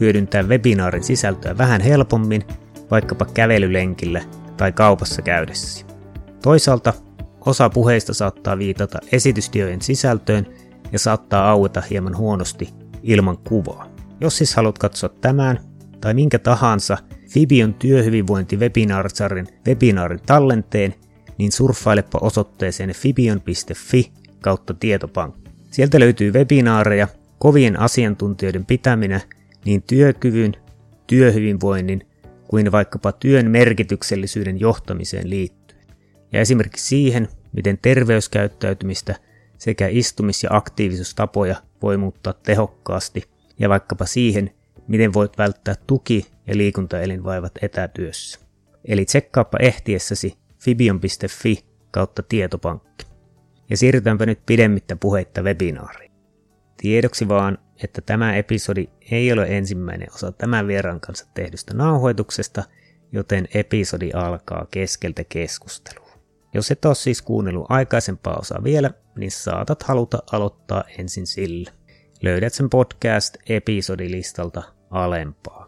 hyödyntää webinaarin sisältöä vähän helpommin vaikkapa kävelylenkillä tai kaupassa käydessä. Toisaalta osa puheista saattaa viitata esitystiojen sisältöön ja saattaa aueta hieman huonosti ilman kuvaa. Jos siis haluat katsoa tämän tai minkä tahansa Fibion työhyvinvointi webinaarisarjan webinaarin tallenteen, niin surffailepa osoitteeseen fibion.fi kautta tietopankki. Sieltä löytyy webinaareja, kovien asiantuntijoiden pitäminä niin työkyvyn, työhyvinvoinnin kuin vaikkapa työn merkityksellisyyden johtamiseen liittyen. Ja esimerkiksi siihen, miten terveyskäyttäytymistä sekä istumis- ja aktiivisuustapoja voi muuttaa tehokkaasti ja vaikkapa siihen, miten voit välttää tuki- ja liikuntaelinvaivat etätyössä. Eli tsekkaappa ehtiessäsi fibion.fi kautta tietopankki. Ja siirrytäänpä nyt pidemmittä puheitta webinaariin. Tiedoksi vaan, että tämä episodi ei ole ensimmäinen osa tämän vieraan kanssa tehdystä nauhoituksesta, joten episodi alkaa keskeltä keskustelua. Jos et ole siis kuunnellut aikaisempaa osaa vielä, niin saatat haluta aloittaa ensin sillä. Löydät sen podcast-episodilistalta alempaa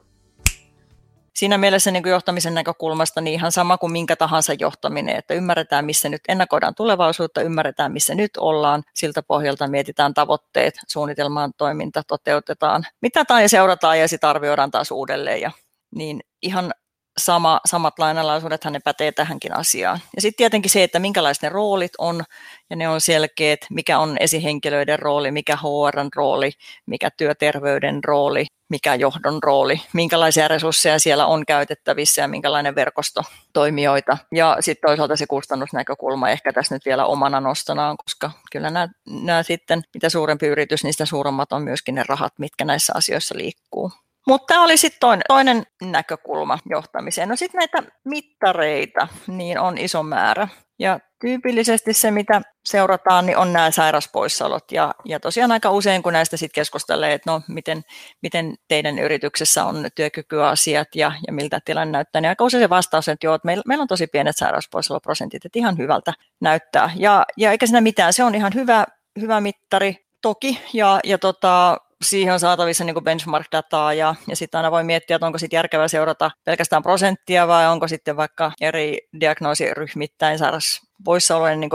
siinä mielessä niin kuin johtamisen näkökulmasta niin ihan sama kuin minkä tahansa johtaminen, että ymmärretään, missä nyt ennakoidaan tulevaisuutta, ymmärretään, missä nyt ollaan, siltä pohjalta mietitään tavoitteet, suunnitelmaan toiminta, toteutetaan, mitä tai seurataan ja sitten arvioidaan taas uudelleen ja niin ihan sama, samat lainalaisuudet ne pätee tähänkin asiaan. Ja sitten tietenkin se, että minkälaiset ne roolit on, ja ne on selkeät, mikä on esihenkilöiden rooli, mikä HRn rooli, mikä työterveyden rooli, mikä johdon rooli, minkälaisia resursseja siellä on käytettävissä ja minkälainen verkosto toimijoita. Ja sitten toisaalta se kustannusnäkökulma ehkä tässä nyt vielä omana nostonaan, koska kyllä nämä, nämä sitten, mitä suurempi yritys, sitä suuremmat on myöskin ne rahat, mitkä näissä asioissa liikkuu. Mutta tämä oli sitten toinen, toinen näkökulma johtamiseen. No sitten näitä mittareita, niin on iso määrä. Ja tyypillisesti se, mitä seurataan, niin on nämä sairaspoissaolot. Ja, ja tosiaan aika usein, kun näistä sitten keskustelee, että no, miten, miten teidän yrityksessä on työkykyasiat ja, ja miltä tilanne näyttää, niin aika usein se vastaus on, että joo, että meillä, meillä on tosi pienet sairauspoissaoloprosentit, että ihan hyvältä näyttää. Ja, ja eikä siinä mitään, se on ihan hyvä, hyvä mittari toki, ja, ja tota, siihen on saatavissa niin benchmark-dataa ja, ja sitten aina voi miettiä, että onko sitten järkevää seurata pelkästään prosenttia vai onko sitten vaikka eri diagnoosiryhmittäin sairas poissaolojen niin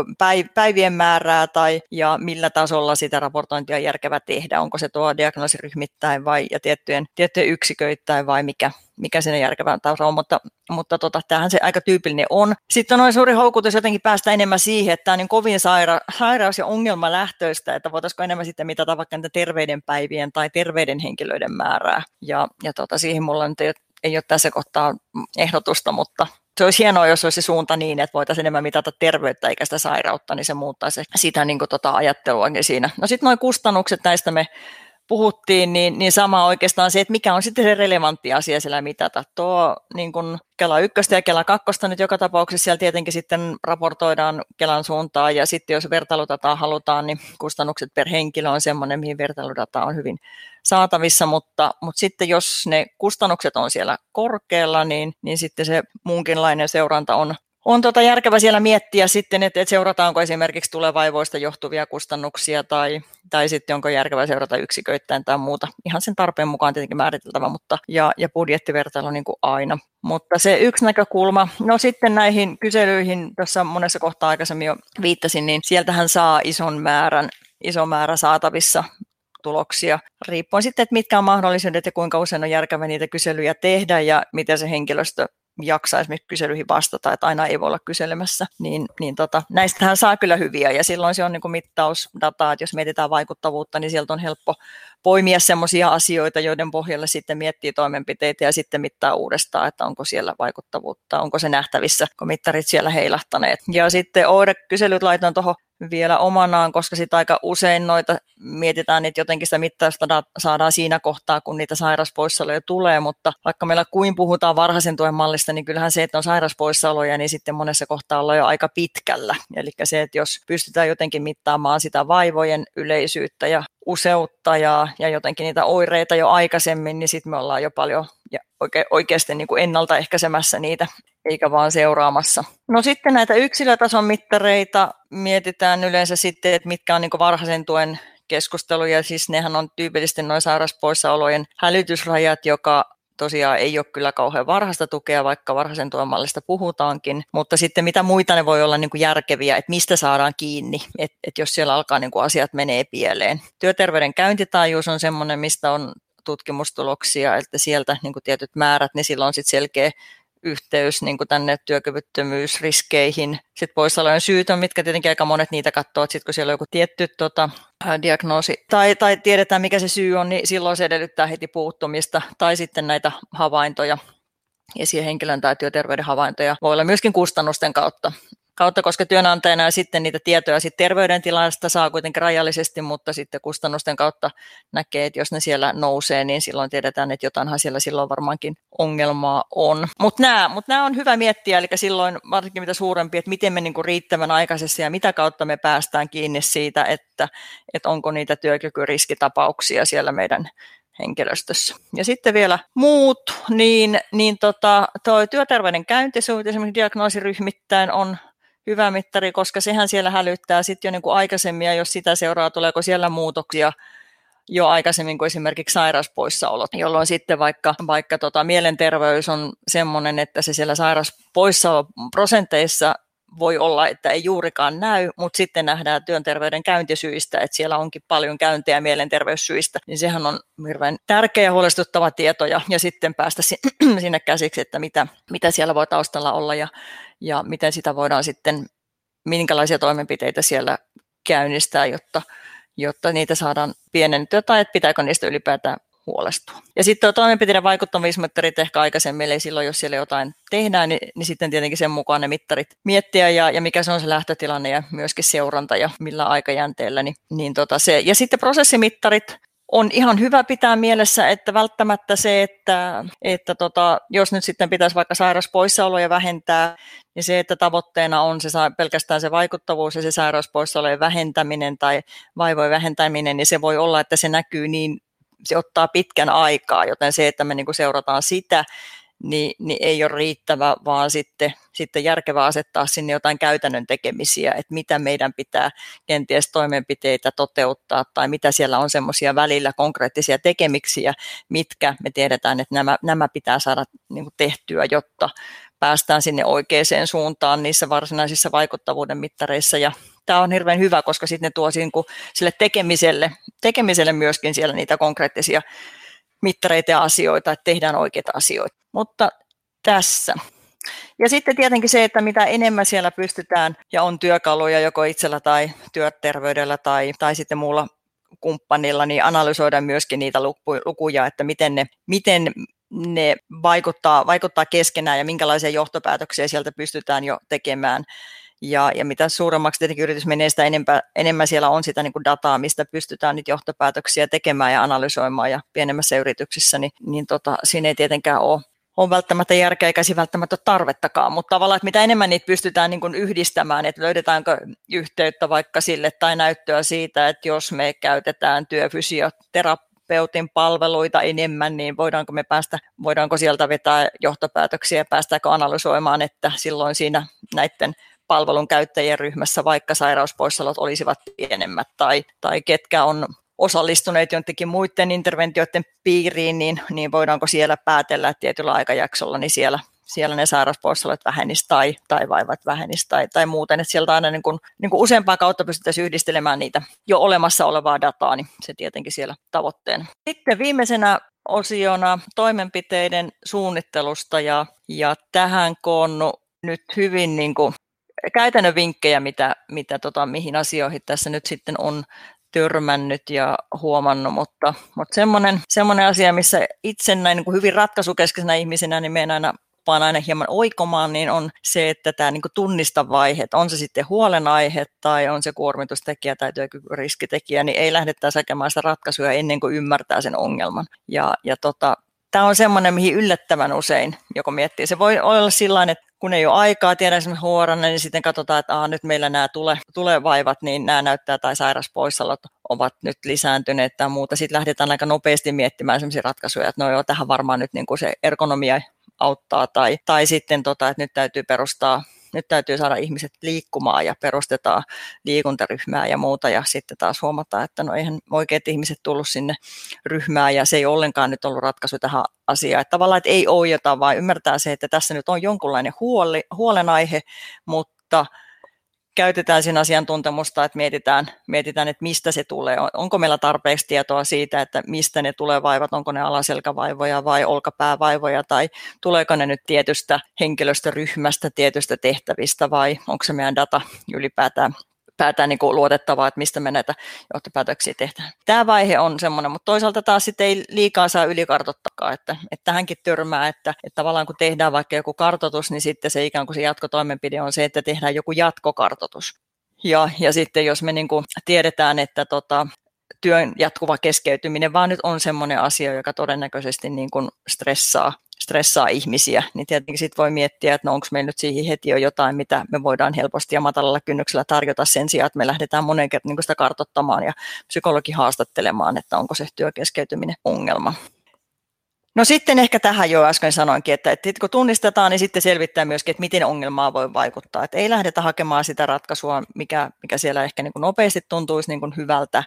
päivien määrää tai ja millä tasolla sitä raportointia on järkevä tehdä. Onko se tuo diagnoosiryhmittäin vai ja tiettyjen, tiettyjen yksiköittäin vai mikä, mikä sinne järkevän taso on, mutta, mutta tota, tämähän se aika tyypillinen on. Sitten on suuri houkutus jotenkin päästä enemmän siihen, että tämä on niin kovin saira, sairaus- ja ongelmalähtöistä, että voitaisiinko enemmän sitten mitata vaikka niitä terveiden päivien tai terveiden henkilöiden määrää. Ja, ja tota, siihen mulla nyt ei, ei ole tässä kohtaa ehdotusta, mutta se olisi hienoa, jos olisi se suunta niin, että voitaisiin enemmän mitata terveyttä eikä sitä sairautta, niin se muuttaisi sitä niin kuin, tota ajattelua siinä. No sitten nuo kustannukset, näistä me puhuttiin, niin, niin sama oikeastaan se, että mikä on sitten se relevantti asia siellä mitata. Tuo niin kuin Kela 1 ja Kela 2 nyt joka tapauksessa siellä tietenkin sitten raportoidaan Kelan suuntaan ja sitten jos vertailudataa halutaan, niin kustannukset per henkilö on semmoinen, mihin vertailudata on hyvin saatavissa, mutta, mutta sitten jos ne kustannukset on siellä korkealla, niin, niin sitten se muunkinlainen seuranta on, on tota järkevä siellä miettiä sitten, että, että seurataanko esimerkiksi tulevaivoista johtuvia kustannuksia tai, tai sitten onko järkevää seurata yksiköittäin tai muuta. Ihan sen tarpeen mukaan tietenkin määriteltävä, mutta ja, ja budjettivertailu niin kuin aina. Mutta se yksi näkökulma, no sitten näihin kyselyihin, tuossa monessa kohtaa aikaisemmin jo viittasin, niin sieltähän saa ison määrän iso määrä saatavissa tuloksia, riippuen sitten, että mitkä on mahdollisuudet ja kuinka usein on järkevä niitä kyselyjä tehdä ja miten se henkilöstö jaksaa esimerkiksi kyselyihin vastata, että aina ei voi olla kyselemässä, niin, niin tota, näistähän saa kyllä hyviä ja silloin se on niin kuin mittausdataa, että jos mietitään vaikuttavuutta, niin sieltä on helppo poimia sellaisia asioita, joiden pohjalle sitten miettii toimenpiteitä ja sitten mittaa uudestaan, että onko siellä vaikuttavuutta, onko se nähtävissä, kun mittarit siellä heilahtaneet. Ja sitten OIRE-kyselyt laitoin tuohon vielä omanaan, koska sitten aika usein noita mietitään, että jotenkin sitä mittausta saadaan siinä kohtaa, kun niitä sairauspoissaoloja tulee, mutta vaikka meillä kuin puhutaan varhaisen tuen mallista, niin kyllähän se, että on sairauspoissaoloja, niin sitten monessa kohtaa ollaan jo aika pitkällä. Eli se, että jos pystytään jotenkin mittaamaan sitä vaivojen yleisyyttä ja useutta ja, ja jotenkin niitä oireita jo aikaisemmin, niin sitten me ollaan jo paljon ja oike, oikeasti niin kuin ennaltaehkäisemässä niitä, eikä vaan seuraamassa. No sitten näitä yksilötason mittareita mietitään yleensä sitten, että mitkä on niin varhaisen tuen keskusteluja, siis nehän on tyypillisesti noin sairauspoissaolojen hälytysrajat, joka tosiaan ei ole kyllä kauhean varhaista tukea, vaikka varhaisen tuen mallista puhutaankin, mutta sitten mitä muita ne voi olla niin kuin järkeviä, että mistä saadaan kiinni, että, että jos siellä alkaa niin kuin asiat menee pieleen. Työterveyden käyntitaajuus on sellainen, mistä on tutkimustuloksia, että sieltä niin kuin tietyt määrät, niin sillä on sitten selkeä yhteys niin kuin tänne työkyvyttömyysriskeihin. Sitten poissaolojen syyt on, mitkä tietenkin aika monet niitä katsoo, että sitten kun siellä on joku tietty tota, diagnoosi tai, tai tiedetään mikä se syy on, niin silloin se edellyttää heti puuttumista tai sitten näitä havaintoja esihenkilön tai työterveyden havaintoja voi olla myöskin kustannusten kautta kautta, koska työnantajana sitten niitä tietoja sit terveydentilasta saa kuitenkin rajallisesti, mutta sitten kustannusten kautta näkee, että jos ne siellä nousee, niin silloin tiedetään, että jotainhan siellä silloin varmaankin ongelmaa on. Mutta nämä, mut nämä on hyvä miettiä, eli silloin varsinkin mitä suurempi, että miten me niinku riittävän aikaisesti ja mitä kautta me päästään kiinni siitä, että, että onko niitä työkykyriskitapauksia siellä meidän henkilöstössä. Ja sitten vielä muut, niin, niin tota, toi työterveyden käyntisuunnitelma esimerkiksi diagnoosiryhmittäin on hyvä mittari, koska sehän siellä hälyttää sitten jo niin kuin aikaisemmin, ja jos sitä seuraa, tuleeko siellä muutoksia jo aikaisemmin kuin esimerkiksi sairauspoissaolot, jolloin sitten vaikka, vaikka tota, mielenterveys on sellainen, että se siellä sairauspoissaoloprosenteissa voi olla, että ei juurikaan näy, mutta sitten nähdään työnterveyden käyntisyistä, että siellä onkin paljon käyntejä mielenterveyssyistä, niin sehän on hirveän tärkeä ja huolestuttava tieto ja, ja sitten päästä sinne käsiksi, että mitä, mitä siellä voi taustalla olla ja, ja miten sitä voidaan sitten, minkälaisia toimenpiteitä siellä käynnistää, jotta, jotta niitä saadaan pienennettyä tai että pitääkö niistä ylipäätään huolestua. Ja sitten toimenpiteiden vaikuttamismittarit ehkä aikaisemmin, eli silloin jos siellä jotain tehdään, niin, niin sitten tietenkin sen mukaan ne mittarit miettiä ja, ja mikä se on se lähtötilanne ja myöskin seuranta ja millä aikajänteellä. Niin, niin tota se. Ja sitten prosessimittarit, on ihan hyvä pitää mielessä, että välttämättä se, että, että tota, jos nyt sitten pitäisi vaikka sairauspoissaoloja vähentää, niin se, että tavoitteena on se pelkästään se vaikuttavuus ja se sairauspoissaolojen vähentäminen tai vaivojen vähentäminen, niin se voi olla, että se näkyy niin se ottaa pitkän aikaa, joten se, että me niin kuin seurataan sitä, niin, niin ei ole riittävä, vaan sitten, sitten järkevää asettaa sinne jotain käytännön tekemisiä, että mitä meidän pitää kenties toimenpiteitä toteuttaa tai mitä siellä on semmoisia välillä konkreettisia tekemiksiä, mitkä me tiedetään, että nämä, nämä pitää saada niin kuin tehtyä, jotta päästään sinne oikeaan suuntaan niissä varsinaisissa vaikuttavuuden mittareissa ja tämä on hirveän hyvä, koska sitten ne tuo niinku sille tekemiselle, tekemiselle myöskin siellä niitä konkreettisia mittareita ja asioita, että tehdään oikeita asioita. Mutta tässä. Ja sitten tietenkin se, että mitä enemmän siellä pystytään ja on työkaluja joko itsellä tai työterveydellä tai, tai sitten muulla kumppanilla, niin analysoidaan myöskin niitä lukuja, että miten ne, miten ne vaikuttaa, vaikuttaa keskenään ja minkälaisia johtopäätöksiä sieltä pystytään jo tekemään. Ja, ja mitä suuremmaksi tietenkin yritys menee, sitä enemmän, enemmän siellä on sitä niin kuin dataa, mistä pystytään niitä johtopäätöksiä tekemään ja analysoimaan. Ja pienemmässä yrityksissä, niin, niin tota, siinä ei tietenkään ole, on välttämättä järkeä eikä välttämättä tarvettakaan, mutta tavallaan, että mitä enemmän niitä pystytään niin kuin yhdistämään, että löydetäänkö yhteyttä vaikka sille tai näyttöä siitä, että jos me käytetään työfysioterapeutin palveluita enemmän, niin voidaanko me päästä, voidaanko sieltä vetää johtopäätöksiä ja päästäänkö analysoimaan, että silloin siinä näiden palvelun käyttäjien ryhmässä, vaikka sairauspoissaolot olisivat pienemmät tai, tai ketkä on osallistuneet jonnekin muiden interventioiden piiriin, niin, niin voidaanko siellä päätellä, että tietyllä aikajaksolla niin siellä, siellä ne sairauspoissaolot vähenisivät tai, tai vaivat vähenisivät tai, tai muuten. Että sieltä aina niin kuin, niin kuin useampaa kautta pystyttäisiin yhdistelemään niitä jo olemassa olevaa dataa, niin se tietenkin siellä tavoitteena. Sitten viimeisenä osiona toimenpiteiden suunnittelusta ja, ja tähän koonnut nyt hyvin niin kuin käytännön vinkkejä, mitä, mitä tota, mihin asioihin tässä nyt sitten on törmännyt ja huomannut, mutta, mutta semmoinen, semmoinen asia, missä itse näin niin kuin hyvin ratkaisukeskeisenä ihmisenä, niin menen aina tuppaan aina hieman oikomaan, niin on se, että tämä niin tunnista vaiheet, on se sitten huolenaihe tai on se kuormitustekijä tai työkykyriskitekijä, niin ei lähdetä hakemaan sitä ratkaisuja ennen kuin ymmärtää sen ongelman. Ja, ja tota, tämä on semmoinen, mihin yllättävän usein joko miettii. Se voi olla sillä että kun ei ole aikaa, tiedä esimerkiksi huorana, niin sitten katsotaan, että Aa, nyt meillä nämä tule, tulevaivat, niin nämä näyttää tai sairauspoissaolot ovat nyt lisääntyneet tai muuta. Sitten lähdetään aika nopeasti miettimään sellaisia ratkaisuja, että no joo, tähän varmaan nyt niin kuin se ergonomia auttaa tai, tai sitten tota, että nyt täytyy perustaa nyt täytyy saada ihmiset liikkumaan ja perustetaan liikuntaryhmää ja muuta ja sitten taas huomataan, että no eihän oikeat ihmiset tullut sinne ryhmään ja se ei ollenkaan nyt ollut ratkaisu tähän asiaan. Että tavallaan, että ei jotain, vaan ymmärtää se, että tässä nyt on jonkunlainen huoli, huolenaihe, mutta käytetään siinä asiantuntemusta, että mietitään, mietitään, että mistä se tulee. Onko meillä tarpeeksi tietoa siitä, että mistä ne tulee vaivat, onko ne alaselkävaivoja vai olkapäävaivoja, tai tuleeko ne nyt tietystä henkilöstöryhmästä, tietystä tehtävistä, vai onko se meidän data ylipäätään päätään niin kuin luotettavaa, että mistä me näitä johtopäätöksiä tehdään. Tämä vaihe on semmoinen, mutta toisaalta taas sitten ei liikaa saa ylikartoittaa, että, että tähänkin törmää, että, että tavallaan kun tehdään vaikka joku kartoitus, niin sitten se ikään kuin se jatkotoimenpide on se, että tehdään joku jatkokartoitus. Ja, ja sitten jos me niin kuin tiedetään, että tota, työn jatkuva keskeytyminen vaan nyt on semmoinen asia, joka todennäköisesti niin kuin stressaa stressaa ihmisiä, niin tietenkin sitten voi miettiä, että no onko meillä nyt siihen heti jo jotain, mitä me voidaan helposti ja matalalla kynnyksellä tarjota sen sijaan, että me lähdetään monen kertaan niin sitä kartottamaan ja psykologi haastattelemaan, että onko se työkeskeytyminen ongelma. No sitten ehkä tähän jo äsken sanoinkin, että, että kun tunnistetaan, niin sitten selvittää myöskin, että miten ongelmaa voi vaikuttaa. Että ei lähdetä hakemaan sitä ratkaisua, mikä, mikä siellä ehkä niin kuin nopeasti tuntuisi niin kuin hyvältä,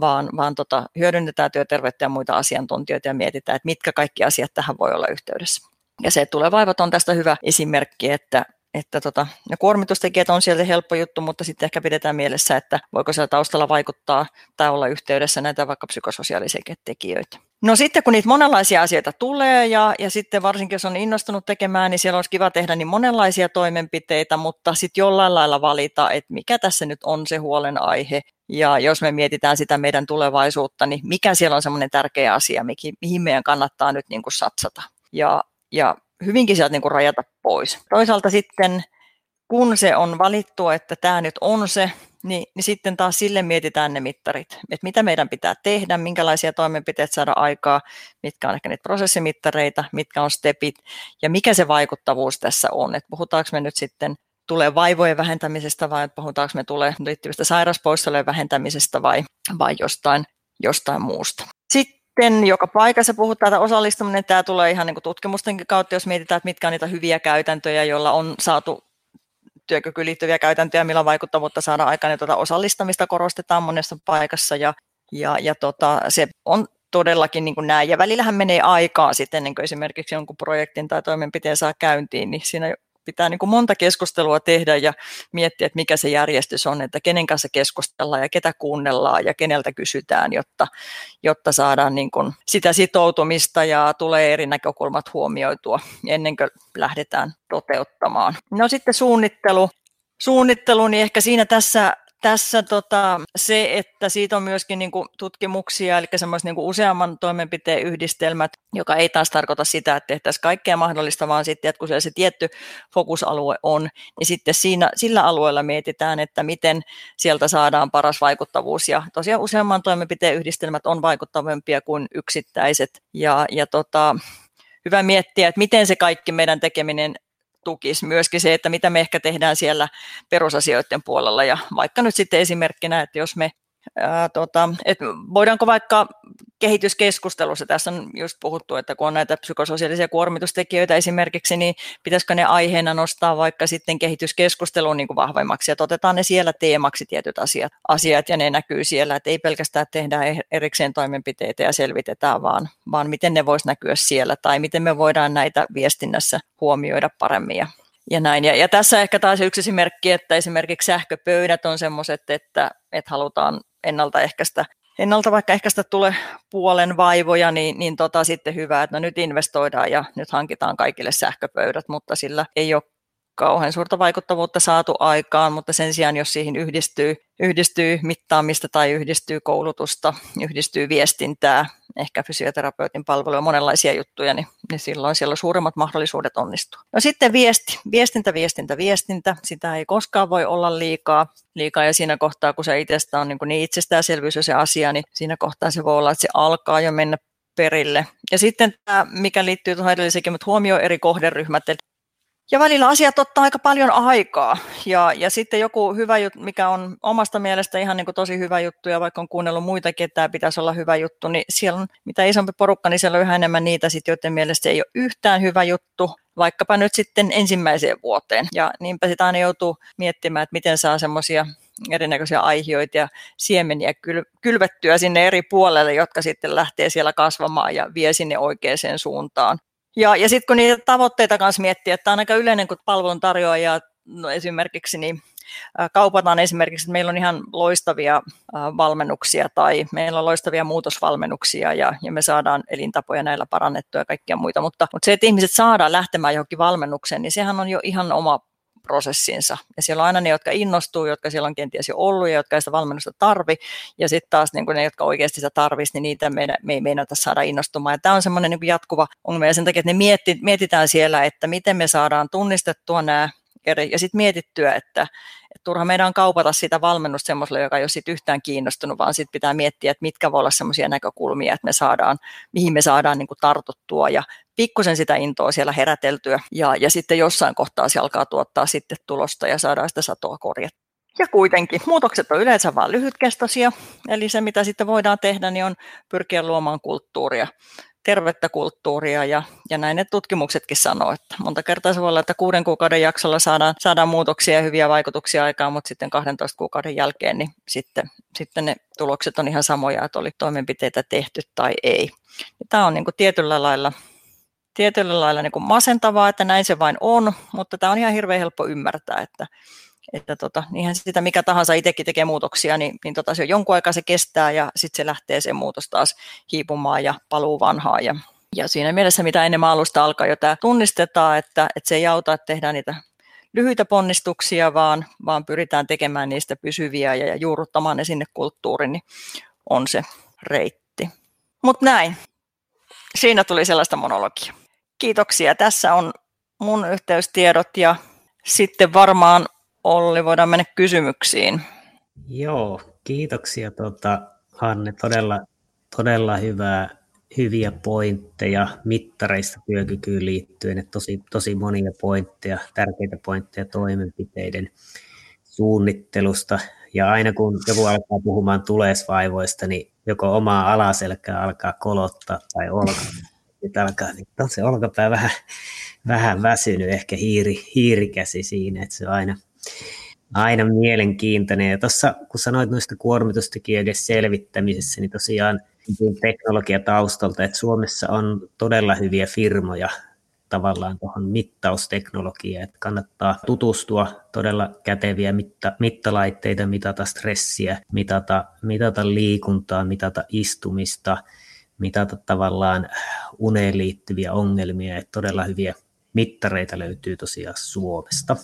vaan, vaan tota, hyödynnetään työterveyttä ja muita asiantuntijoita ja mietitään, että mitkä kaikki asiat tähän voi olla yhteydessä. Ja se tulevaivat on tästä hyvä esimerkki, että, että tota, ne kuormitustekijät on sieltä helppo juttu, mutta sitten ehkä pidetään mielessä, että voiko siellä taustalla vaikuttaa tai olla yhteydessä näitä vaikka psykososiaalisia tekijöitä. No sitten kun niitä monenlaisia asioita tulee ja, ja sitten varsinkin jos on innostunut tekemään, niin siellä olisi kiva tehdä niin monenlaisia toimenpiteitä, mutta sitten jollain lailla valita, että mikä tässä nyt on se huolenaihe. Ja jos me mietitään sitä meidän tulevaisuutta, niin mikä siellä on semmoinen tärkeä asia, mihin, meidän kannattaa nyt niin kuin satsata. Ja, ja hyvinkin sieltä niin kuin rajata pois. Toisaalta sitten kun se on valittu, että tämä nyt on se, niin, niin sitten taas sille mietitään ne mittarit, että mitä meidän pitää tehdä, minkälaisia toimenpiteitä saada aikaa, mitkä on ehkä niitä prosessimittareita, mitkä on stepit ja mikä se vaikuttavuus tässä on. Että puhutaanko me nyt sitten tulee vaivojen vähentämisestä vai puhutaanko me tulee liittyvistä sairauspoissaolojen vähentämisestä vai, vai jostain, jostain muusta. Sitten joka paikassa puhutaan, että osallistuminen, tämä tulee ihan niin kuin tutkimusten kautta, jos mietitään, että mitkä on niitä hyviä käytäntöjä, joilla on saatu työkykyyn liittyviä käytäntöjä, millä vaikuttavuutta saada aikaan, niin tuota osallistamista korostetaan monessa paikassa ja, ja, ja tota, se on todellakin niin kuin näin. Ja välillähän menee aikaa sitten ennen kuin esimerkiksi jonkun projektin tai toimenpiteen saa käyntiin, niin siinä pitää niin kuin monta keskustelua tehdä ja miettiä, että mikä se järjestys on, että kenen kanssa keskustellaan ja ketä kuunnellaan ja keneltä kysytään, jotta, jotta saadaan niin kuin sitä sitoutumista ja tulee eri näkökulmat huomioitua ennen kuin lähdetään toteuttamaan. No sitten suunnittelu. Suunnittelu, niin ehkä siinä tässä tässä tota, se, että siitä on myöskin niin kuin tutkimuksia, eli semmoiset niin useamman toimenpiteen yhdistelmät, joka ei taas tarkoita sitä, että tehtäisiin kaikkea mahdollista, vaan sitten, että kun se, se tietty fokusalue on, niin sitten siinä, sillä alueella mietitään, että miten sieltä saadaan paras vaikuttavuus. Ja tosiaan useamman toimenpiteen yhdistelmät on vaikuttavampia kuin yksittäiset. Ja, ja tota, hyvä miettiä, että miten se kaikki meidän tekeminen tukisi myöskin se, että mitä me ehkä tehdään siellä perusasioiden puolella. Ja vaikka nyt sitten esimerkkinä, että jos me Ää, tota, et voidaanko vaikka kehityskeskustelussa, tässä on just puhuttu, että kun on näitä psykososiaalisia kuormitustekijöitä esimerkiksi, niin pitäisikö ne aiheena nostaa vaikka sitten kehityskeskusteluun niin kuin vahvemmaksi, ja otetaan ne siellä teemaksi tietyt asiat, asiat, ja ne näkyy siellä, että ei pelkästään tehdä erikseen toimenpiteitä ja selvitetään, vaan, vaan miten ne voisi näkyä siellä, tai miten me voidaan näitä viestinnässä huomioida paremmin ja ja näin. Ja, ja tässä ehkä taas yksi esimerkki, että esimerkiksi sähköpöydät on semmoiset, että, että halutaan ennaltaehkäistä ennalta vaikka ehkäistä tule puolen vaivoja, niin, niin tota sitten hyvä, että no nyt investoidaan ja nyt hankitaan kaikille sähköpöydät, mutta sillä ei ole kauhean suurta vaikuttavuutta saatu aikaan, mutta sen sijaan, jos siihen yhdistyy, yhdistyy mittaamista tai yhdistyy koulutusta, yhdistyy viestintää, ehkä fysioterapeutin palveluja, monenlaisia juttuja, niin, niin silloin siellä on suuremmat mahdollisuudet onnistua. No sitten viesti, viestintä, viestintä, viestintä, sitä ei koskaan voi olla liikaa, liikaa ja siinä kohtaa, kun se itsestä on niin, niin itsestäänselvyys jo se asia, niin siinä kohtaa se voi olla, että se alkaa jo mennä perille. Ja sitten tämä, mikä liittyy tuohon edelliseenkin, mutta huomioi eri kohderyhmät. Ja välillä asiat ottaa aika paljon aikaa. Ja, ja sitten joku hyvä juttu, mikä on omasta mielestä ihan niin kuin tosi hyvä juttu, ja vaikka on kuunnellut muitakin, että tämä pitäisi olla hyvä juttu, niin siellä on mitä isompi porukka, niin siellä on yhä enemmän niitä, sit, joiden mielestä ei ole yhtään hyvä juttu, vaikkapa nyt sitten ensimmäiseen vuoteen. Ja niinpä sitä aina joutuu miettimään, että miten saa semmoisia erinäköisiä aihioita ja siemeniä kylvettyä sinne eri puolelle, jotka sitten lähtee siellä kasvamaan ja vie sinne oikeaan suuntaan. Ja, ja sitten kun niitä tavoitteita kanssa miettii, että on aika yleinen, kun palveluntarjoajia no esimerkiksi niin kaupataan esimerkiksi, että meillä on ihan loistavia valmennuksia tai meillä on loistavia muutosvalmennuksia ja, ja me saadaan elintapoja näillä parannettua ja kaikkia muita, mutta, mutta se, että ihmiset saadaan lähtemään johonkin valmennukseen, niin sehän on jo ihan oma prosessinsa. Ja siellä on aina ne, jotka innostuu, jotka siellä on kenties jo ollut ja jotka ei sitä valmennusta tarvi. Ja sitten taas niin ne, jotka oikeasti sitä tarvitsisi, niin niitä me, me ei meinata saada innostumaan. Ja tämä on semmoinen niin jatkuva ongelma. Ja sen takia, että ne mietti, mietitään siellä, että miten me saadaan tunnistettua nämä eri, ja sitten mietittyä, että, että turha meidän on kaupata sitä valmennusta semmoiselle, joka ei ole sit yhtään kiinnostunut, vaan sitten pitää miettiä, että mitkä voi olla semmoisia näkökulmia, että me saadaan, mihin me saadaan niin tartuttua ja pikkusen sitä intoa siellä heräteltyä ja, ja sitten jossain kohtaa se alkaa tuottaa sitten tulosta ja saadaan sitä satoa korjattua. Ja kuitenkin muutokset on yleensä vain lyhytkestoisia, eli se mitä sitten voidaan tehdä, niin on pyrkiä luomaan kulttuuria tervettä kulttuuria ja, ja näin ne tutkimuksetkin sanoo, että monta kertaa se voi olla, että kuuden kuukauden jaksolla saadaan, saadaan muutoksia ja hyviä vaikutuksia aikaan, mutta sitten 12 kuukauden jälkeen niin sitten, sitten ne tulokset on ihan samoja, että oli toimenpiteitä tehty tai ei. Tämä on niin kuin tietyllä lailla tietyllä lailla niin kuin masentavaa, että näin se vain on, mutta tämä on ihan hirveän helppo ymmärtää, että, että tota, niinhän sitä mikä tahansa itsekin tekee muutoksia, niin, niin tota, se on jonkun aikaa se kestää ja sitten se lähtee se muutos taas hiipumaan ja paluu vanhaan. Ja, ja siinä mielessä, mitä enemmän alusta alkaa jo tämä tunnistetaan, että, että se ei auta, että tehdään niitä lyhyitä ponnistuksia, vaan, vaan pyritään tekemään niistä pysyviä ja, ja juurruttamaan ne sinne kulttuuriin, niin on se reitti. Mutta näin. Siinä tuli sellaista monologia. Kiitoksia. Tässä on mun yhteystiedot ja sitten varmaan Olli, voidaan mennä kysymyksiin. Joo, kiitoksia tuota, Hanne. Todella, todella hyvää, hyviä pointteja mittareista työkykyyn liittyen. Että tosi, tosi monia pointteja, tärkeitä pointteja toimenpiteiden suunnittelusta. Ja aina kun joku alkaa puhumaan tulesvaivoista, niin joko omaa alaselkää alkaa kolottaa tai olka. Sitten alkaa, niin on se olkapää vähän, vähän väsynyt, ehkä hiiri, hiirikäsi siinä, että se on aina, aina mielenkiintoinen. Ja tuossa, kun sanoit noista kuormitustekijöiden selvittämisessä, niin tosiaan teknologia taustalta, että Suomessa on todella hyviä firmoja tavallaan tuohon mittausteknologiaan, että kannattaa tutustua todella käteviä mitta, mittalaitteita, mitata stressiä, mitata, mitata liikuntaa, mitata istumista, mitata tavallaan uneen liittyviä ongelmia, että todella hyviä mittareita löytyy tosiaan Suomesta.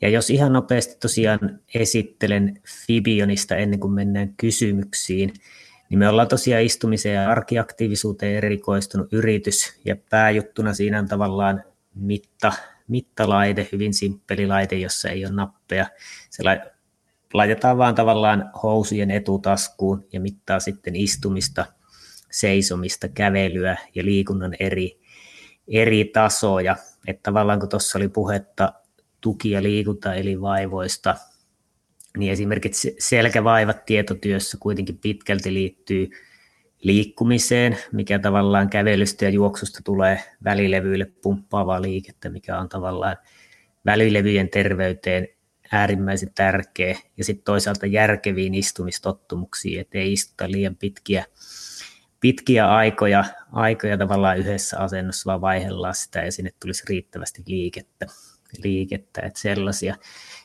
Ja jos ihan nopeasti tosiaan esittelen Fibionista ennen kuin mennään kysymyksiin, niin me ollaan tosiaan istumiseen ja arkiaktiivisuuteen erikoistunut yritys, ja pääjuttuna siinä on tavallaan mitta, mittalaite, hyvin simppeli laite, jossa ei ole nappeja. Se laitetaan vaan tavallaan housujen etutaskuun ja mittaa sitten istumista, seisomista, kävelyä ja liikunnan eri, eri tasoja. Että tavallaan kun tuossa oli puhetta tuki- ja liikuntaelinvaivoista, niin esimerkiksi selkävaivat tietotyössä kuitenkin pitkälti liittyy liikkumiseen, mikä tavallaan kävelystä ja juoksusta tulee välilevyille pumppaavaa liikettä, mikä on tavallaan välilevyjen terveyteen äärimmäisen tärkeä. Ja sitten toisaalta järkeviin istumistottumuksiin, ettei istuta liian pitkiä, pitkiä aikoja, aikoja tavallaan yhdessä asennossa, vaan vaihellaan sitä ja sinne tulisi riittävästi liikettä liikettä, että sellaisia.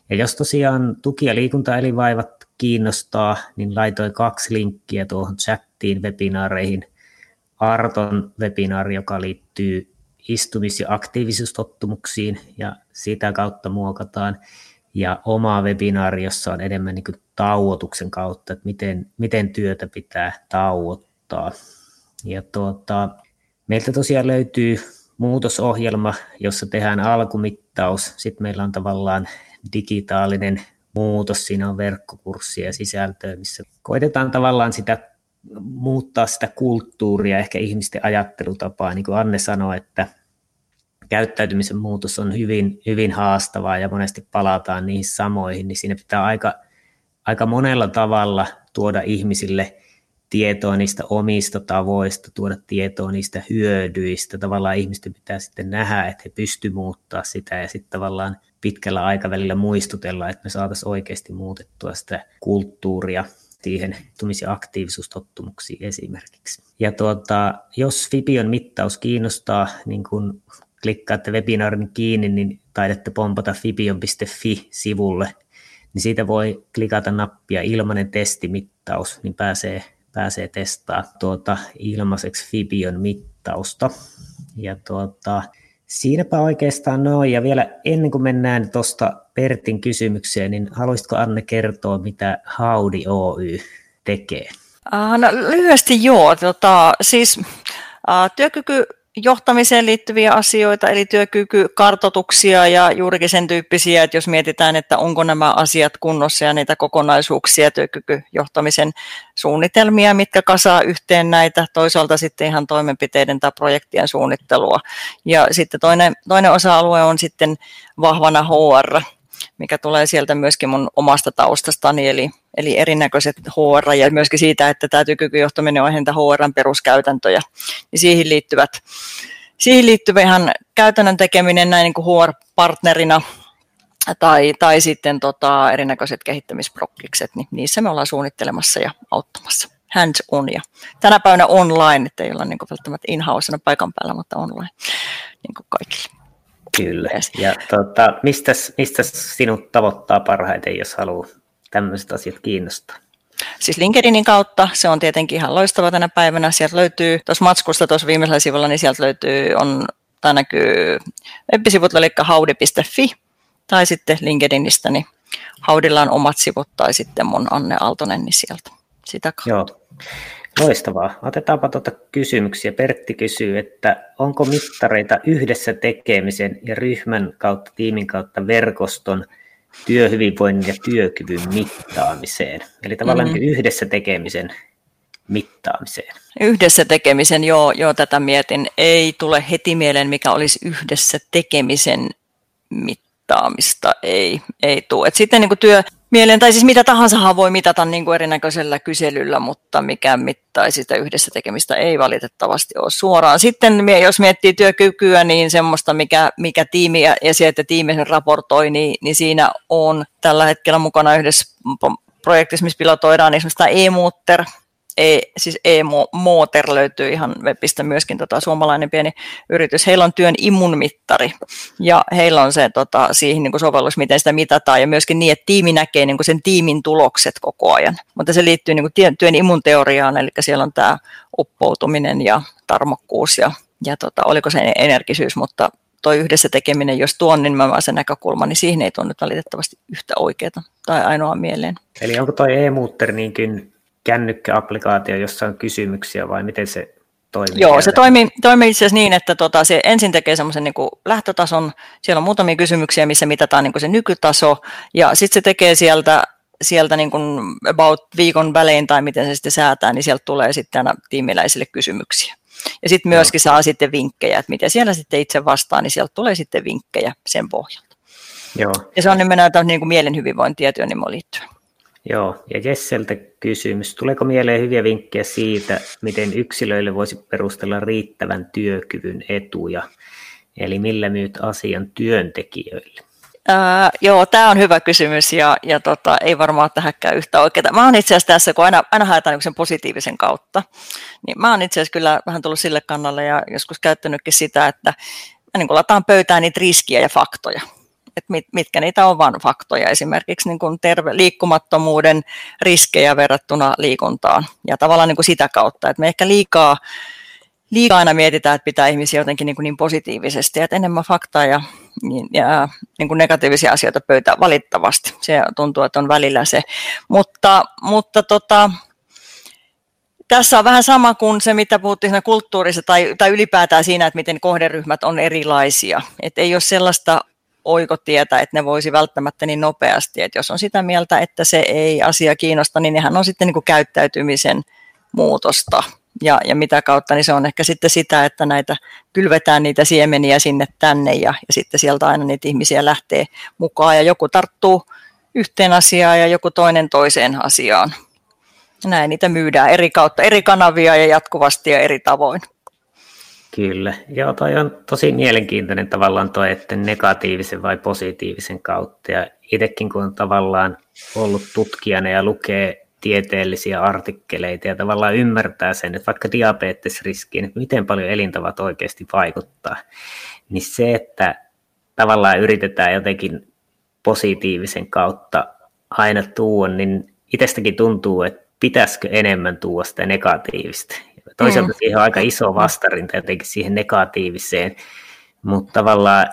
Ja jos tosiaan tuki- ja liikuntaelivaivat kiinnostaa, niin laitoin kaksi linkkiä tuohon chattiin webinaareihin. Arton webinaari, joka liittyy istumis- ja aktiivisuustottumuksiin ja sitä kautta muokataan. Ja oma webinaari, jossa on enemmän niin tauotuksen kautta, että miten, miten työtä pitää tauottaa. Ja tuota, meiltä tosiaan löytyy muutosohjelma, jossa tehdään alkumittaus. Sitten meillä on tavallaan digitaalinen muutos, siinä on verkkokurssia ja sisältöä, missä koitetaan tavallaan sitä muuttaa sitä kulttuuria, ehkä ihmisten ajattelutapaa. Niin kuin Anne sanoi, että käyttäytymisen muutos on hyvin, hyvin haastavaa ja monesti palataan niihin samoihin, niin siinä pitää aika, aika monella tavalla tuoda ihmisille tietoa niistä omista tavoista, tuoda tietoa niistä hyödyistä. Tavallaan ihmisten pitää sitten nähdä, että he pystyvät muuttaa sitä ja sitten tavallaan pitkällä aikavälillä muistutella, että me saataisiin oikeasti muutettua sitä kulttuuria siihen tumisia aktiivisuustottumuksiin esimerkiksi. Ja tuota, jos Fibion mittaus kiinnostaa, niin kun klikkaatte webinaarin kiinni, niin taidatte pompata fibion.fi-sivulle, niin siitä voi klikata nappia ilmainen testimittaus, niin pääsee, pääsee testaamaan tuota ilmaiseksi Fibion mittausta. Ja tuota, siinäpä oikeastaan noin. Ja vielä ennen kuin mennään tuosta Pertin kysymykseen, niin haluaisitko Anne kertoa, mitä Haudi Oy tekee? Uh, no, lyhyesti joo. Tota, siis uh, työkyky johtamiseen liittyviä asioita, eli työkykykartotuksia ja juurikin sen tyyppisiä, että jos mietitään, että onko nämä asiat kunnossa ja niitä kokonaisuuksia, työkykyjohtamisen suunnitelmia, mitkä kasaa yhteen näitä, toisaalta sitten ihan toimenpiteiden tai projektien suunnittelua. Ja sitten toinen, toinen osa-alue on sitten vahvana HR, mikä tulee sieltä myöskin mun omasta taustastani, eli, eli erinäköiset HR ja myöskin siitä, että tämä kykyjohtaminen on entä HRn peruskäytäntöjä, niin siihen liittyvät siihen liittyvä ihan käytännön tekeminen näin niin kuin HR-partnerina tai, tai sitten tota, erinäköiset kehittämisprokkikset, niin niissä me ollaan suunnittelemassa ja auttamassa hands on ja tänä päivänä online, että ei olla niin välttämättä in paikan päällä, mutta online niin kuin kaikille. Kyllä. Ja tuota, mistä, mistä sinut tavoittaa parhaiten, jos haluaa tämmöiset asiat kiinnostaa? Siis LinkedInin kautta, se on tietenkin ihan loistava tänä päivänä. Sieltä löytyy, tuossa matskusta tuossa viimeisellä sivulla, niin sieltä löytyy, on, tai näkyy web-sivut, eli haudi.fi, tai sitten LinkedInistä, niin Haudilla on omat sivut, tai sitten mun Anne Aaltonen, niin sieltä sitä kautta. Joo. Loistavaa. Otetaanpa tuota kysymyksiä. Pertti kysyy, että onko mittareita yhdessä tekemisen ja ryhmän kautta, tiimin kautta verkoston työhyvinvoinnin ja työkyvyn mittaamiseen? Eli tavallaan mm-hmm. yhdessä tekemisen mittaamiseen. Yhdessä tekemisen, joo, joo, tätä mietin. Ei tule heti mieleen, mikä olisi yhdessä tekemisen mittaamista. Ei, ei tule. Et sitten niin työ, mieleen, tai siis mitä tahansa voi mitata niin kuin erinäköisellä kyselyllä, mutta mikä mittaisi sitä yhdessä tekemistä ei valitettavasti ole suoraan. Sitten jos miettii työkykyä, niin semmoista, mikä, mikä tiimi ja se, että tiimi raportoi, niin, niin siinä on tällä hetkellä mukana yhdessä projektissa, missä pilotoidaan esimerkiksi tämä e-mutter, e, siis e-Motor löytyy ihan webistä myöskin tota, suomalainen pieni yritys. Heillä on työn immunmittari ja heillä on se tota, siihen niin kuin sovellus, miten sitä mitataan ja myöskin niin, että tiimi näkee niin kuin sen tiimin tulokset koko ajan. Mutta se liittyy niin kuin työn immunteoriaan, eli siellä on tämä uppoutuminen ja tarmokkuus ja, ja tota, oliko se energisyys, mutta toi yhdessä tekeminen, jos tuon nimenomaan se näkökulma, niin siihen ei tule nyt valitettavasti yhtä oikeaa tai ainoa mieleen. Eli onko tuo e-muutter niinkin kännykkäapplikaatio, jossa on kysymyksiä vai miten se toimii? Joo, se toimii, toimii itse asiassa niin, että tota, se ensin tekee semmoisen niin lähtötason, siellä on muutamia kysymyksiä, missä mitataan niin kuin se nykytaso, ja sitten se tekee sieltä sieltä niin kuin about viikon välein tai miten se sitten säätää, niin sieltä tulee sitten aina tiimiläisille kysymyksiä. Ja sitten myöskin Joo. saa sitten vinkkejä, että miten siellä sitten itse vastaa, niin sieltä tulee sitten vinkkejä sen pohjalta. Joo. Ja se on nimenomaan niin kuin mielen hyvinvointia ja työnimoon liittyen. Joo, ja Jesseltä kysymys. Tuleeko mieleen hyviä vinkkejä siitä, miten yksilöille voisi perustella riittävän työkyvyn etuja? Eli millä myyt asian työntekijöille? Ää, joo, tämä on hyvä kysymys ja, ja tota, ei varmaan tähänkään yhtä oikeaa. Mä oon itse asiassa tässä, kun aina, aina haetaan niin sen positiivisen kautta, niin mä oon itse asiassa kyllä vähän tullut sille kannalle ja joskus käyttänytkin sitä, että mä niin lataan pöytään niitä riskiä ja faktoja että mit, mitkä niitä on vain faktoja, esimerkiksi niin kuin terve, liikkumattomuuden riskejä verrattuna liikuntaan ja tavallaan niin kuin sitä kautta, että me ehkä liikaa liikaa aina mietitään, että pitää ihmisiä jotenkin niin, kuin niin positiivisesti, että enemmän faktaa ja, niin, ja niin kuin negatiivisia asioita pöytään valittavasti. Se tuntuu, että on välillä se. Mutta, mutta tota, tässä on vähän sama kuin se, mitä puhuttiin kulttuurissa tai, tai ylipäätään siinä, että miten kohderyhmät on erilaisia. Että ei ole sellaista oikotietä, että ne voisi välttämättä niin nopeasti. Että jos on sitä mieltä, että se ei asia kiinnosta, niin nehän on sitten niin kuin käyttäytymisen muutosta. Ja, ja mitä kautta, niin se on ehkä sitten sitä, että näitä kylvetään niitä siemeniä sinne tänne ja, ja sitten sieltä aina niitä ihmisiä lähtee mukaan ja joku tarttuu yhteen asiaan ja joku toinen toiseen asiaan. Näin niitä myydään eri kautta, eri kanavia ja jatkuvasti ja eri tavoin. Kyllä. Joo, toi on tosi mielenkiintoinen tavallaan toi, että negatiivisen vai positiivisen kautta. Ja itsekin kun on tavallaan ollut tutkijana ja lukee tieteellisiä artikkeleita ja tavallaan ymmärtää sen, että vaikka diabetesriskiin, että miten paljon elintavat oikeasti vaikuttaa, niin se, että tavallaan yritetään jotenkin positiivisen kautta aina tuua, niin itsestäkin tuntuu, että pitäisikö enemmän tuoda sitä negatiivista. Toisaalta mm. siihen on aika iso vastarinta jotenkin siihen negatiiviseen, mutta tavallaan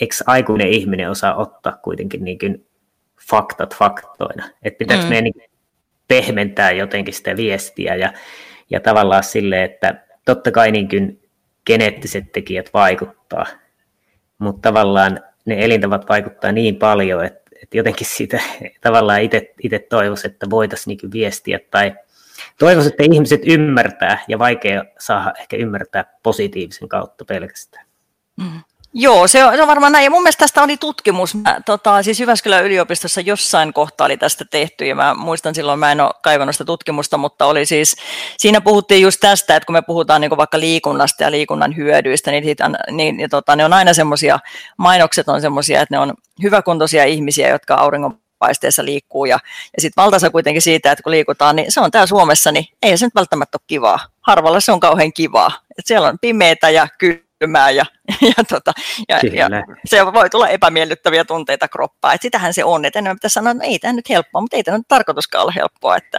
eikö aikuinen ihminen osaa ottaa kuitenkin niin kuin faktat faktoina? Että pitääkö mm. meidän niin pehmentää jotenkin sitä viestiä ja, ja tavallaan sille, että totta kai niin kuin geneettiset tekijät vaikuttaa, mutta tavallaan ne elintavat vaikuttaa niin paljon, että, että jotenkin sitä tavallaan itse toivoisi, että voitaisiin niin viestiä tai toivoisin, että ihmiset ymmärtää ja vaikea saada ehkä ymmärtää positiivisen kautta pelkästään. Mm. Joo, se on, se on varmaan näin. Ja mun mielestä tästä oli tutkimus. Mä, tota, siis Jyväskylän yliopistossa jossain kohtaa oli tästä tehty, ja mä muistan silloin, mä en ole kaivannut sitä tutkimusta, mutta oli siis, siinä puhuttiin just tästä, että kun me puhutaan niin vaikka liikunnasta ja liikunnan hyödyistä, niin, siitä, niin ja tota, ne on aina semmoisia, mainokset on semmoisia, että ne on hyväkuntoisia ihmisiä, jotka auringon paisteessa liikkuu ja, ja sitten valtaisa kuitenkin siitä, että kun liikutaan, niin se on täällä Suomessa, niin ei se nyt välttämättä ole kivaa. Harvalla se on kauhean kivaa. Et siellä on pimeätä ja kylmää ja, ja, tota, ja, ja se voi tulla epämiellyttäviä tunteita kroppaan. Et sitähän se on, että enemmän pitäisi sanoa, että ei tämä nyt helppoa, mutta ei tämä nyt tarkoituskaan olla helppoa. Että,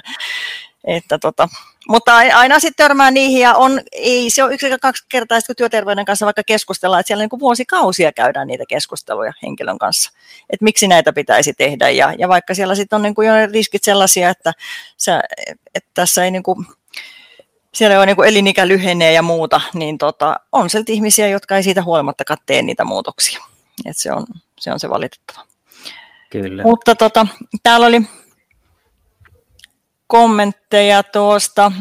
että tota, mutta aina sitten törmää niihin ja on, ei se ole yksi kaksi kertaa, kun työterveyden kanssa vaikka keskustellaan, että siellä niin kuin vuosikausia käydään niitä keskusteluja henkilön kanssa, että miksi näitä pitäisi tehdä ja, ja vaikka siellä sitten on niin kuin jo riskit sellaisia, että, sä, että tässä ei niin kuin, siellä on niin elinikä lyhenee ja muuta, niin tota, on sieltä ihmisiä, jotka ei siitä huolimatta tee niitä muutoksia. Et se, on, se on se valitettava. Kyllä. Mutta tota, täällä oli kommentteja tuosta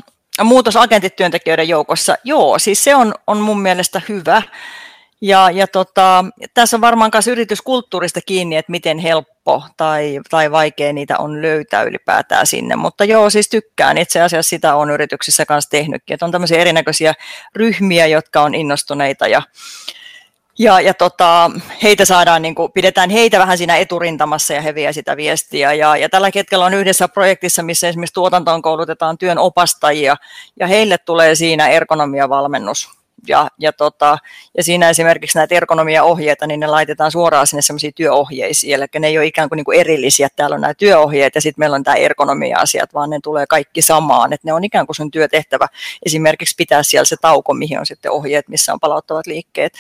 muutosagentit työntekijöiden joukossa. Joo, siis se on, on mun mielestä hyvä. Ja, ja tota, tässä on varmaan myös yrityskulttuurista kiinni, että miten helppo tai, tai vaikea niitä on löytää ylipäätään sinne. Mutta joo, siis tykkään. Itse asiassa sitä on yrityksissä kanssa tehnytkin. Että on tämmöisiä erinäköisiä ryhmiä, jotka on innostuneita ja, ja, ja tota, heitä saadaan, niin kuin, pidetään heitä vähän siinä eturintamassa ja he vie sitä viestiä. Ja, ja tällä hetkellä on yhdessä projektissa, missä esimerkiksi tuotantoon koulutetaan työn opastajia ja heille tulee siinä ergonomiavalmennus ja, ja, tota, ja siinä esimerkiksi näitä ergonomia-ohjeita, niin ne laitetaan suoraan sinne semmoisiin työohjeisiin, eli ne ei ole ikään kuin, niin kuin erillisiä, täällä on nämä työohjeet ja sitten meillä on tämä ergonomia-asiat, vaan ne tulee kaikki samaan, että ne on ikään kuin sun työtehtävä esimerkiksi pitää siellä se tauko, mihin on sitten ohjeet, missä on palauttavat liikkeet.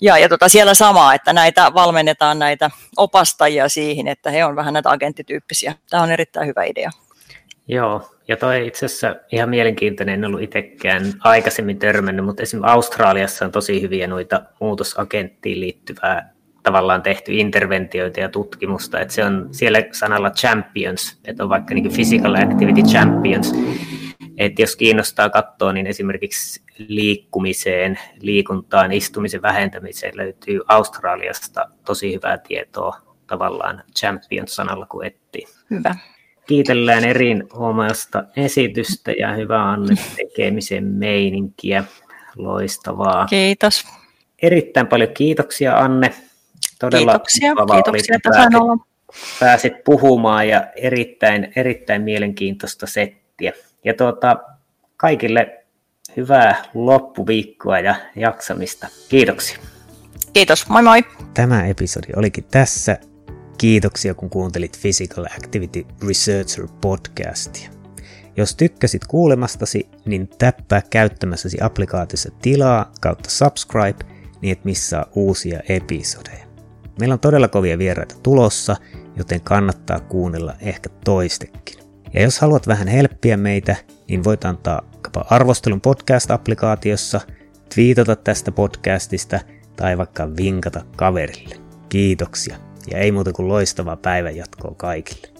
Ja, ja tota, siellä samaa, että näitä valmennetaan näitä opastajia siihen, että he on vähän näitä agenttityyppisiä. Tämä on erittäin hyvä idea. Joo, ja toi itse asiassa ihan mielenkiintoinen, en ollut itsekään aikaisemmin törmännyt, mutta esimerkiksi Australiassa on tosi hyviä noita muutosagenttiin liittyvää tavallaan tehty interventioita ja tutkimusta, että se on siellä sanalla champions, että on vaikka niin physical activity champions, että jos kiinnostaa katsoa, niin esimerkiksi liikkumiseen, liikuntaan, istumisen vähentämiseen löytyy Australiasta tosi hyvää tietoa tavallaan champions-sanalla, kun etsii. Hyvä kiitellään erinomaista esitystä ja hyvää Anne tekemisen meininkiä. Loistavaa. Kiitos. Erittäin paljon kiitoksia Anne. Todella kiitoksia, kiitoksia että pääsit, olla. pääsit puhumaan ja erittäin, erittäin mielenkiintoista settiä. Ja tuota, kaikille hyvää loppuviikkoa ja jaksamista. Kiitoksia. Kiitos, moi moi. Tämä episodi olikin tässä. Kiitoksia kun kuuntelit Physical Activity Researcher podcastia. Jos tykkäsit kuulemastasi, niin täppää käyttämässäsi applikaatiossa tilaa kautta subscribe, niin et missaa uusia episodeja. Meillä on todella kovia vieraita tulossa, joten kannattaa kuunnella ehkä toistekin. Ja jos haluat vähän helppiä meitä, niin voit antaa arvostelun podcast-applikaatiossa, twiitata tästä podcastista tai vaikka vinkata kaverille. Kiitoksia ja ei muuta kuin loistavaa päivänjatkoa kaikille.